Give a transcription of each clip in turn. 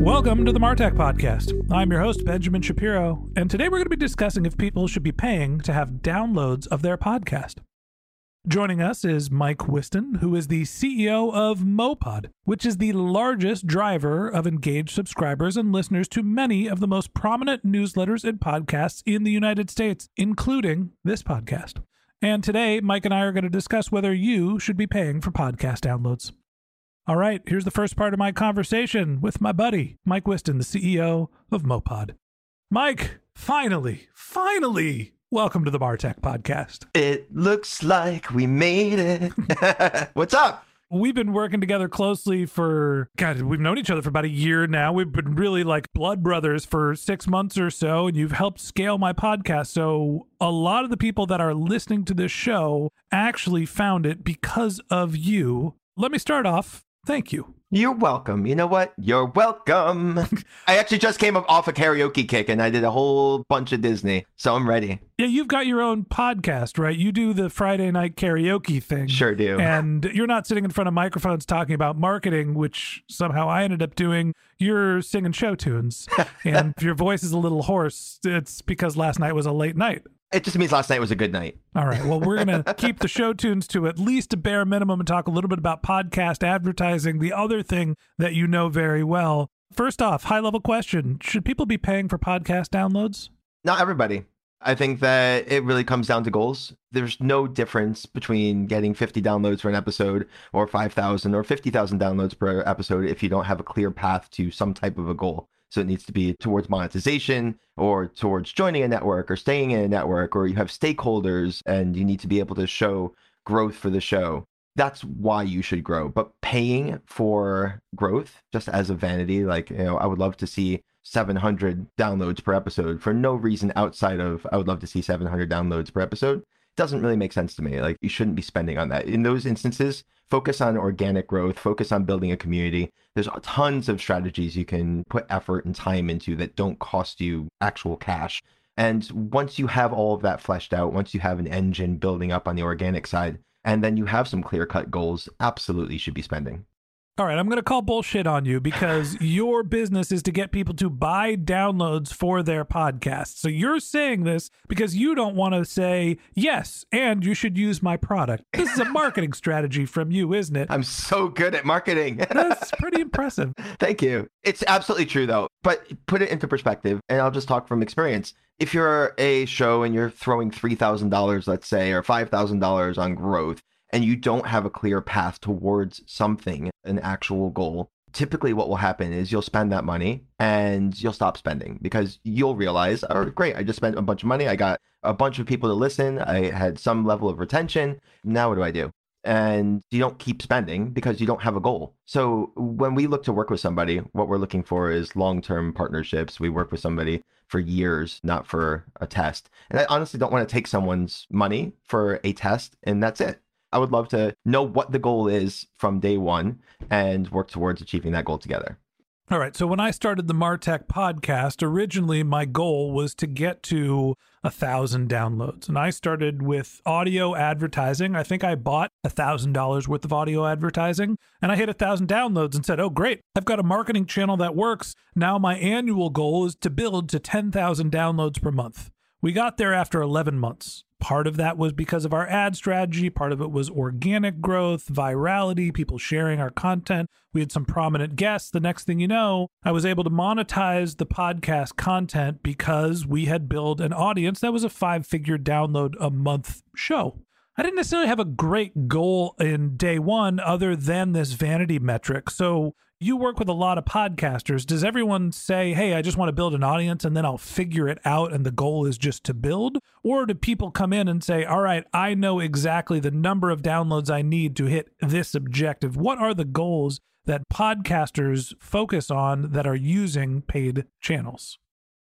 Welcome to the Martech Podcast. I'm your host, Benjamin Shapiro, and today we're going to be discussing if people should be paying to have downloads of their podcast. Joining us is Mike Wiston, who is the CEO of mowPod, which is the largest driver of engaged subscribers and listeners to many of the most prominent newsletters and podcasts in the United States, including this podcast. And today, Mike and I are going to discuss whether you should be paying for podcast downloads. All right, here's the first part of my conversation with my buddy, Mike Wiston, the CEO of mowPod. Mike, finally, finally, welcome to the Martech podcast. It looks like we made it. What's up? We've been working together closely for, God, we've known each other for about a year now. We've been really like blood brothers for six months or so, and you've helped scale my podcast. So, a lot of the people that are listening to this show actually found it because of you. Let me start off Thank you. You're welcome. You know what? You're welcome. I actually just came off a karaoke kick and I did a whole bunch of Disney, so I'm ready. Yeah, you've got your own podcast, right? You do the Friday night karaoke thing. Sure do. And you're not sitting in front of microphones talking about marketing, which somehow I ended up doing. You're singing show tunes. and if your voice is a little hoarse, it's because last night was a late night. It just means last night was a good night. All right. Well, we're going to keep the show tunes to at least a bare minimum and talk a little bit about podcast advertising, the other thing that you know very well. First off, high level question Should people be paying for podcast downloads? Not everybody. I think that it really comes down to goals. There's no difference between getting 50 downloads for an episode or 5,000 or 50,000 downloads per episode if you don't have a clear path to some type of a goal. So it needs to be towards monetization or towards joining a network or staying in a network, or you have stakeholders and you need to be able to show growth for the show. That's why you should grow. But paying for growth just as a vanity, like, you know, I would love to see 700 downloads per episode for no reason outside of I would love to see 700 downloads per episode doesn't really make sense to me. Like you shouldn't be spending on that. In those instances, focus on organic growth, focus on building a community. There's tons of strategies you can put effort and time into that don't cost you actual cash. And once you have all of that fleshed out, once you have an engine building up on the organic side, and then you have some clear cut goals, absolutely should be spending. All right, I'm going to call bullshit on you because your business is to get people to buy downloads for their podcast. So you're saying this because you don't want to say, yes, and you should use my product. This is a marketing strategy from you, isn't it? I'm so good at marketing. That's pretty impressive. Thank you. It's absolutely true, though. But put it into perspective, and I'll just talk from experience. If you're a show and you're throwing $3,000, let's say, or $5,000 on growth, and you don't have a clear path towards something, an actual goal, typically what will happen is you'll spend that money and you'll stop spending because you'll realize, oh, great, I just spent a bunch of money. I got a bunch of people to listen. I had some level of retention. Now what do I do? And you don't keep spending because you don't have a goal. So when we look to work with somebody, what we're looking for is long term partnerships. We work with somebody for years, not for a test. And I honestly don't want to take someone's money for a test and that's it. I would love to know what the goal is from day one and work towards achieving that goal together. All right. So when I started the Martech podcast, originally my goal was to get to a thousand downloads. And I started with audio advertising. I think I bought a thousand dollars worth of audio advertising and I hit a thousand downloads and said, Oh, great. I've got a marketing channel that works. Now my annual goal is to build to 10,000 downloads per month. We got there after 11 months. Part of that was because of our ad strategy. Part of it was organic growth, virality, people sharing our content. We had some prominent guests. The next thing you know, I was able to monetize the podcast content because we had built an audience that was a five figure download a month show. I didn't necessarily have a great goal in day one other than this vanity metric. So you work with a lot of podcasters. Does everyone say, hey, I just want to build an audience and then I'll figure it out and the goal is just to build? Or do people come in and say, all right, I know exactly the number of downloads I need to hit this objective? What are the goals that podcasters focus on that are using paid channels?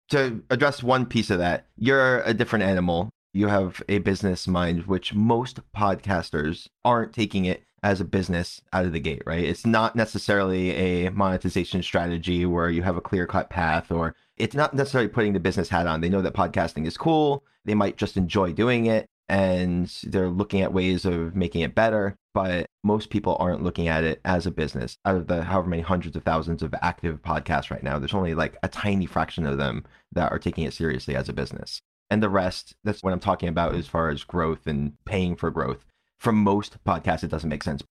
To address one piece of that, you're a different animal. You have a business mind, which most podcasters aren't taking it as a business out of the gate, right? It's not necessarily a monetization strategy where you have a clear cut path, or it's not necessarily putting the business hat on. They know that podcasting is cool. They might just enjoy doing it and they're looking at ways of making it better. But most people aren't looking at it as a business. Out of the however many hundreds of thousands of active podcasts right now, there's only like a tiny fraction of them that are taking it seriously as a business. And the rest, that's what I'm talking about as far as growth and paying for growth for most podcasts, it doesn't make sense.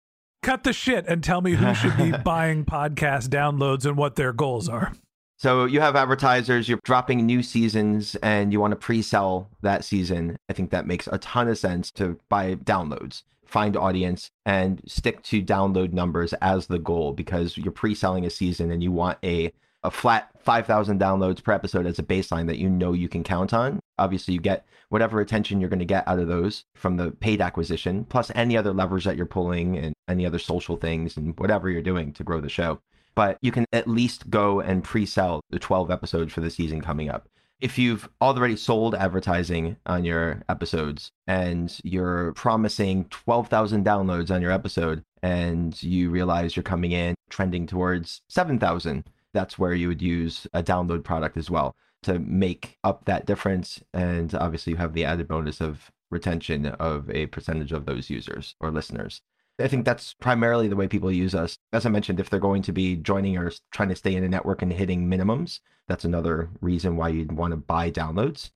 Cut the shit and tell me who should be buying podcast downloads and what their goals are. So you have advertisers, you're dropping new seasons and you want to pre-sell that season. I think that makes a ton of sense to buy downloads, find audience and stick to download numbers as the goal because you're pre-selling a season and you want a a flat 5,000 downloads per episode as a baseline that you know you can count on. Obviously, you get whatever attention you're going to get out of those from the paid acquisition, plus any other levers that you're pulling and any other social things and whatever you're doing to grow the show. But you can at least go and pre sell the 12 episodes for the season coming up. If you've already sold advertising on your episodes and you're promising 12,000 downloads on your episode and you realize you're coming in trending towards 7,000, that's where you would use a download product as well to make up that difference. And obviously, you have the added bonus of retention of a percentage of those users or listeners. I think that's primarily the way people use us. As I mentioned, if they're going to be joining or trying to stay in a network and hitting minimums, that's another reason why you'd want to buy downloads.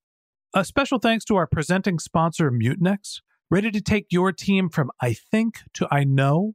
A special thanks to our presenting sponsor, Mutinex. Ready to take your team from I think to I know?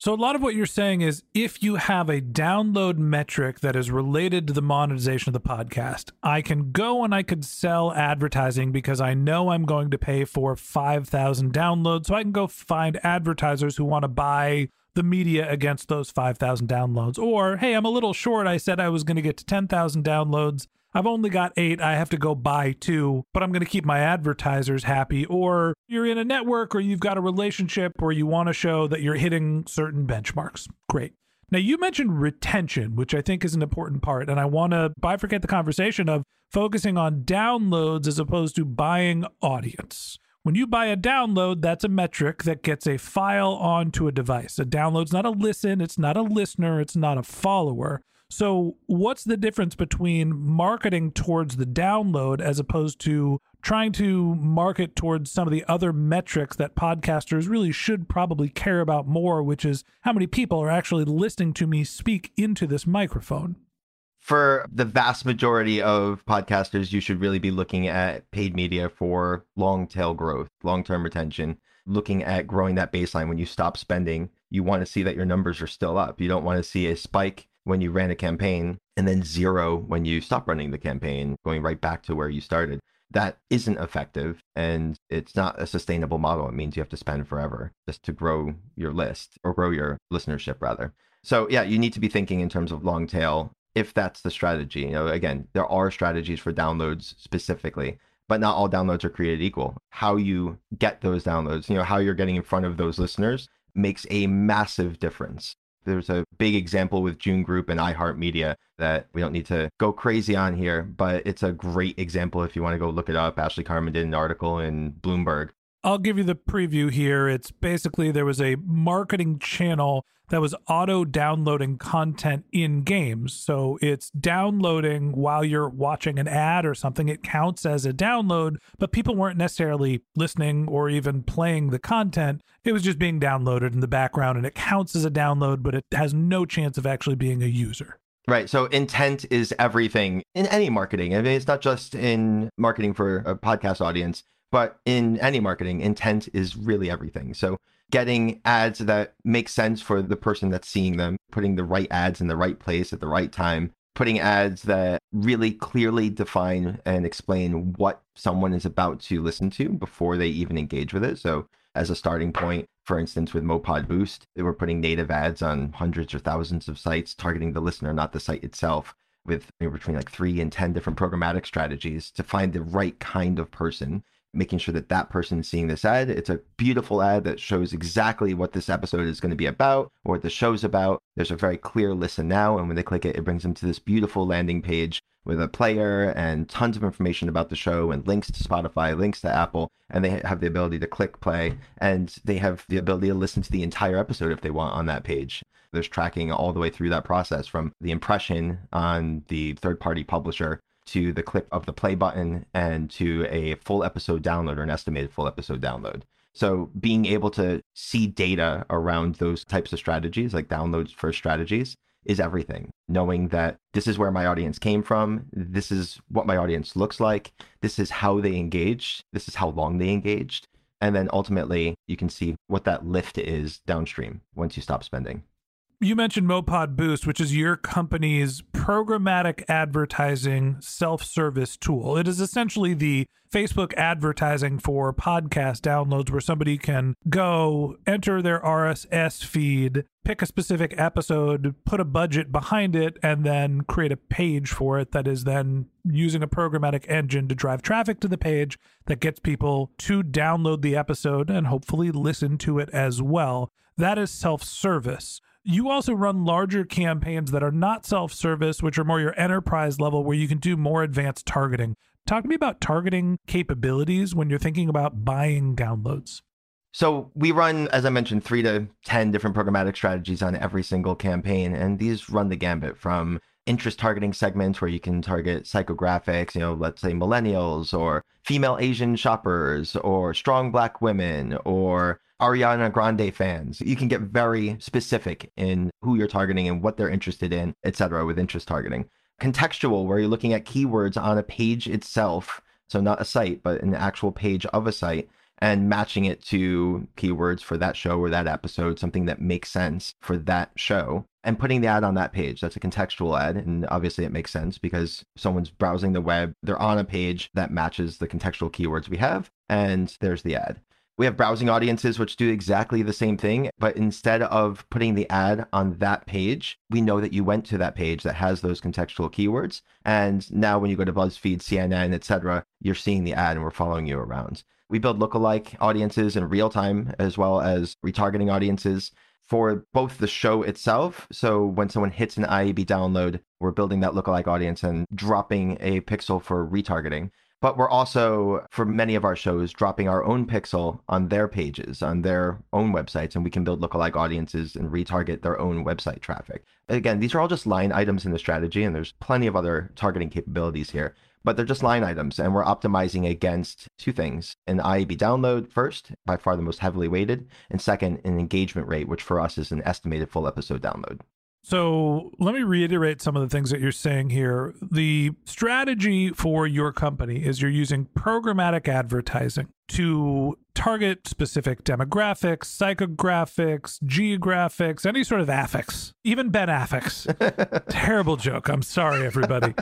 So, a lot of what you're saying is if you have a download metric that is related to the monetization of the podcast, I can go and I could sell advertising because I know I'm going to pay for 5,000 downloads. So, I can go find advertisers who want to buy the media against those 5,000 downloads. Or, hey, I'm a little short. I said I was going to get to 10,000 downloads. I've only got eight. I have to go buy two, but I'm going to keep my advertisers happy. Or you're in a network or you've got a relationship where you want to show that you're hitting certain benchmarks. Great. Now, you mentioned retention, which I think is an important part. And I want to bifurcate the conversation of focusing on downloads as opposed to buying audience. When you buy a download, that's a metric that gets a file onto a device. A download's not a listen, it's not a listener, it's not a follower. So, what's the difference between marketing towards the download as opposed to trying to market towards some of the other metrics that podcasters really should probably care about more, which is how many people are actually listening to me speak into this microphone? For the vast majority of podcasters, you should really be looking at paid media for long tail growth, long term retention, looking at growing that baseline. When you stop spending, you want to see that your numbers are still up. You don't want to see a spike when you ran a campaign and then zero when you stop running the campaign, going right back to where you started. That isn't effective and it's not a sustainable model. It means you have to spend forever just to grow your list or grow your listenership rather. So yeah, you need to be thinking in terms of long tail if that's the strategy. You know, again, there are strategies for downloads specifically, but not all downloads are created equal. How you get those downloads, you know, how you're getting in front of those listeners makes a massive difference. There's a big example with June Group and iHeartMedia that we don't need to go crazy on here, but it's a great example if you want to go look it up. Ashley Carman did an article in Bloomberg I'll give you the preview here. It's basically there was a marketing channel that was auto downloading content in games. So it's downloading while you're watching an ad or something. It counts as a download, but people weren't necessarily listening or even playing the content. It was just being downloaded in the background and it counts as a download, but it has no chance of actually being a user. Right. So intent is everything in any marketing. I mean, it's not just in marketing for a podcast audience but in any marketing, intent is really everything. So getting ads that make sense for the person that's seeing them, putting the right ads in the right place at the right time, putting ads that really clearly define and explain what someone is about to listen to before they even engage with it. So as a starting point, for instance, with mowPod Boost, they were putting native ads on hundreds or thousands of sites targeting the listener, not the site itself with between like three and 10 different programmatic strategies to find the right kind of person making sure that that person is seeing this ad. It's a beautiful ad that shows exactly what this episode is going to be about or what the show's about. There's a very clear listen now. And when they click it, it brings them to this beautiful landing page with a player and tons of information about the show and links to Spotify, links to Apple. And they have the ability to click play and they have the ability to listen to the entire episode if they want on that page. There's tracking all the way through that process from the impression on the third party publisher to the click of the play button and to a full episode download or an estimated full episode download. So being able to see data around those types of strategies, like downloads for strategies, is everything. Knowing that this is where my audience came from, this is what my audience looks like, this is how they engaged, this is how long they engaged. And then ultimately, you can see what that lift is downstream once you stop spending you mentioned mowPod Boost, which is your company's programmatic advertising self service tool. It is essentially the Facebook advertising for podcast downloads where somebody can go, enter their RSS feed, pick a specific episode, put a budget behind it, and then create a page for it that is then using a programmatic engine to drive traffic to the page that gets people to download the episode and hopefully listen to it as well. That is self service. You also run larger campaigns that are not self service, which are more your enterprise level, where you can do more advanced targeting. Talk to me about targeting capabilities when you're thinking about buying downloads. So we run, as I mentioned, three to 10 different programmatic strategies on every single campaign. And these run the gambit from interest targeting segments where you can target psychographics, you know, let's say millennials or female Asian shoppers or strong black women or Ariana Grande fans. You can get very specific in who you're targeting and what they're interested in, etc. with interest targeting. Contextual, where you're looking at keywords on a page itself, so not a site, but an actual page of a site, and matching it to keywords for that show or that episode, something that makes sense for that show, and putting the ad on that page. That's a contextual ad. And obviously, it makes sense because someone's browsing the web, they're on a page that matches the contextual keywords we have, and there's the ad. We have browsing audiences which do exactly the same thing, but instead of putting the ad on that page, we know that you went to that page that has those contextual keywords. And now when you go to BuzzFeed, CNN, etc., you're seeing the ad and we're following you around. We build lookalike audiences in real time as well as retargeting audiences for both the show itself. So when someone hits an IAB download, we're building that lookalike audience and dropping a pixel for retargeting. But we're also, for many of our shows, dropping our own pixel on their pages, on their own websites, and we can build lookalike audiences and retarget their own website traffic. Again, these are all just line items in the strategy, and there's plenty of other targeting capabilities here but they're just line items and we're optimizing against two things an IAB download first, by far the most heavily weighted, and second, an engagement rate, which for us is an estimated full episode download. So let me reiterate some of the things that you're saying here. The strategy for your company is you're using programmatic advertising to target specific demographics, psychographics, geographics, any sort of affix, even Ben Affix. Terrible joke. I'm sorry, everybody.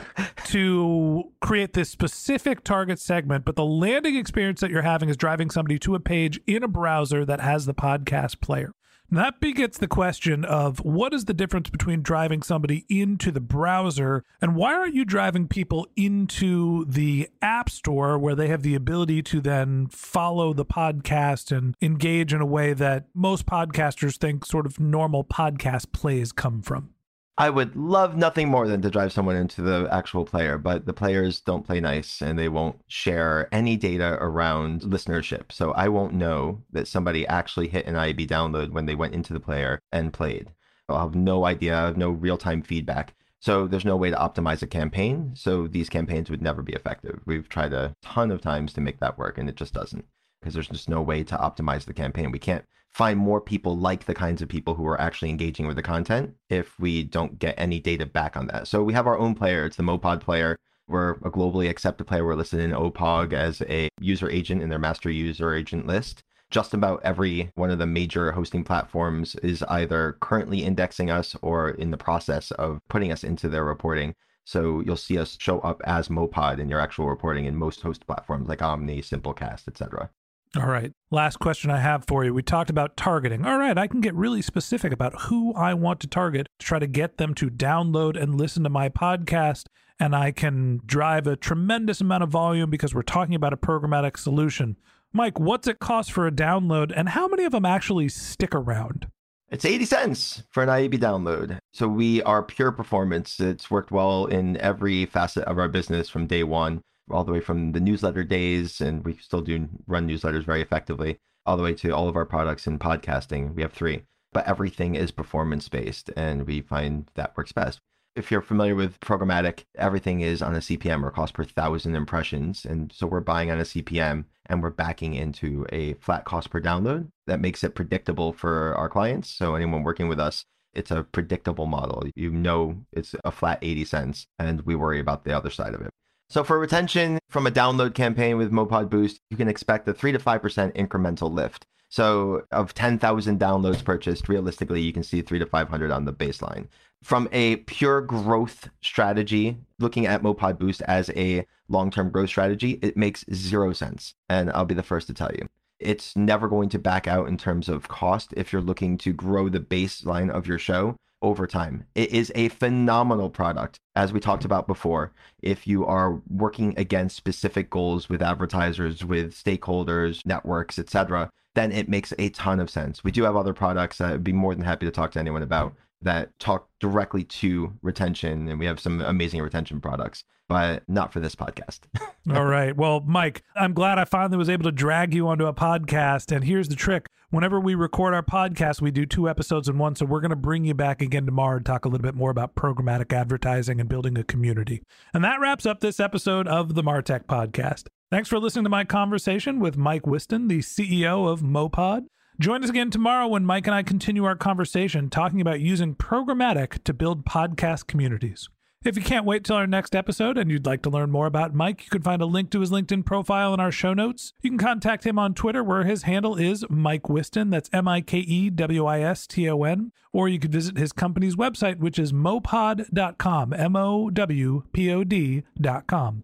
to create this specific target segment, but the landing experience that you're having is driving somebody to a page in a browser that has the podcast player. That begets the question of what is the difference between driving somebody into the browser and why aren't you driving people into the app store where they have the ability to then follow the podcast and engage in a way that most podcasters think sort of normal podcast plays come from? I would love nothing more than to drive someone into the actual player, but the players don't play nice and they won't share any data around listenership. So I won't know that somebody actually hit an IAB download when they went into the player and played. I'll have no idea, I have no real time feedback. So there's no way to optimize a campaign. So these campaigns would never be effective. We've tried a ton of times to make that work and it just doesn't because there's just no way to optimize the campaign. We can't find more people like the kinds of people who are actually engaging with the content if we don't get any data back on that. So we have our own player. It's the mowPod player. We're a globally accepted player. We're listed in OPAWG as a user agent in their master user agent list. Just about every one of the major hosting platforms is either currently indexing us or in the process of putting us into their reporting. So you'll see us show up as mowPod in your actual reporting in most host platforms like Omny, Simplecast, etc. All right. Last question I have for you. We talked about targeting. All right. I can get really specific about who I want to target to try to get them to download and listen to my podcast. And I can drive a tremendous amount of volume because we're talking about a programmatic solution. Mike, what's it cost for a download and how many of them actually stick around? It's 80 cents for an IAB download. So we are pure performance. It's worked well in every facet of our business from day one all the way from the newsletter days, and we still do run newsletters very effectively, all the way to all of our products in podcasting. We have three, but everything is performance based, and we find that works best. If you're familiar with programmatic, everything is on a CPM or cost per thousand impressions. And so we're buying on a CPM and we're backing into a flat cost per download that makes it predictable for our clients. So anyone working with us, it's a predictable model. You know it's a flat 80 cents, and we worry about the other side of it. So for retention from a download campaign with mowPod Boost, you can expect a 3 to 5% incremental lift. So of 10,000 downloads purchased, realistically, you can see 3 to 500 on the baseline. From a pure growth strategy, looking at mowPod Boost as a long-term growth strategy, it makes zero sense. And I'll be the first to tell you. It's never going to back out in terms of cost if you're looking to grow the baseline of your show over time. It is a phenomenal product, as we talked about before. If you are working against specific goals with advertisers, with stakeholders, networks, etc., then it makes a ton of sense. We do have other products that I'd be more than happy to talk to anyone about that talk directly to retention, and we have some amazing retention products but not for this podcast. All right. Well, Mike, I'm glad I finally was able to drag you onto a podcast. And here's the trick whenever we record our podcast, we do two episodes in one. So we're going to bring you back again tomorrow and talk a little bit more about programmatic advertising and building a community. And that wraps up this episode of the Martech podcast. Thanks for listening to my conversation with Mike Wiston, the CEO of mowPod. Join us again tomorrow when Mike and I continue our conversation talking about using programmatic to build podcast communities. If you can't wait till our next episode and you'd like to learn more about Mike, you can find a link to his LinkedIn profile in our show notes. You can contact him on Twitter, where his handle is Mike Wiston. That's M I K E W I S T O N. Or you could visit his company's website, which is mowpod.com, M O W P O D.com.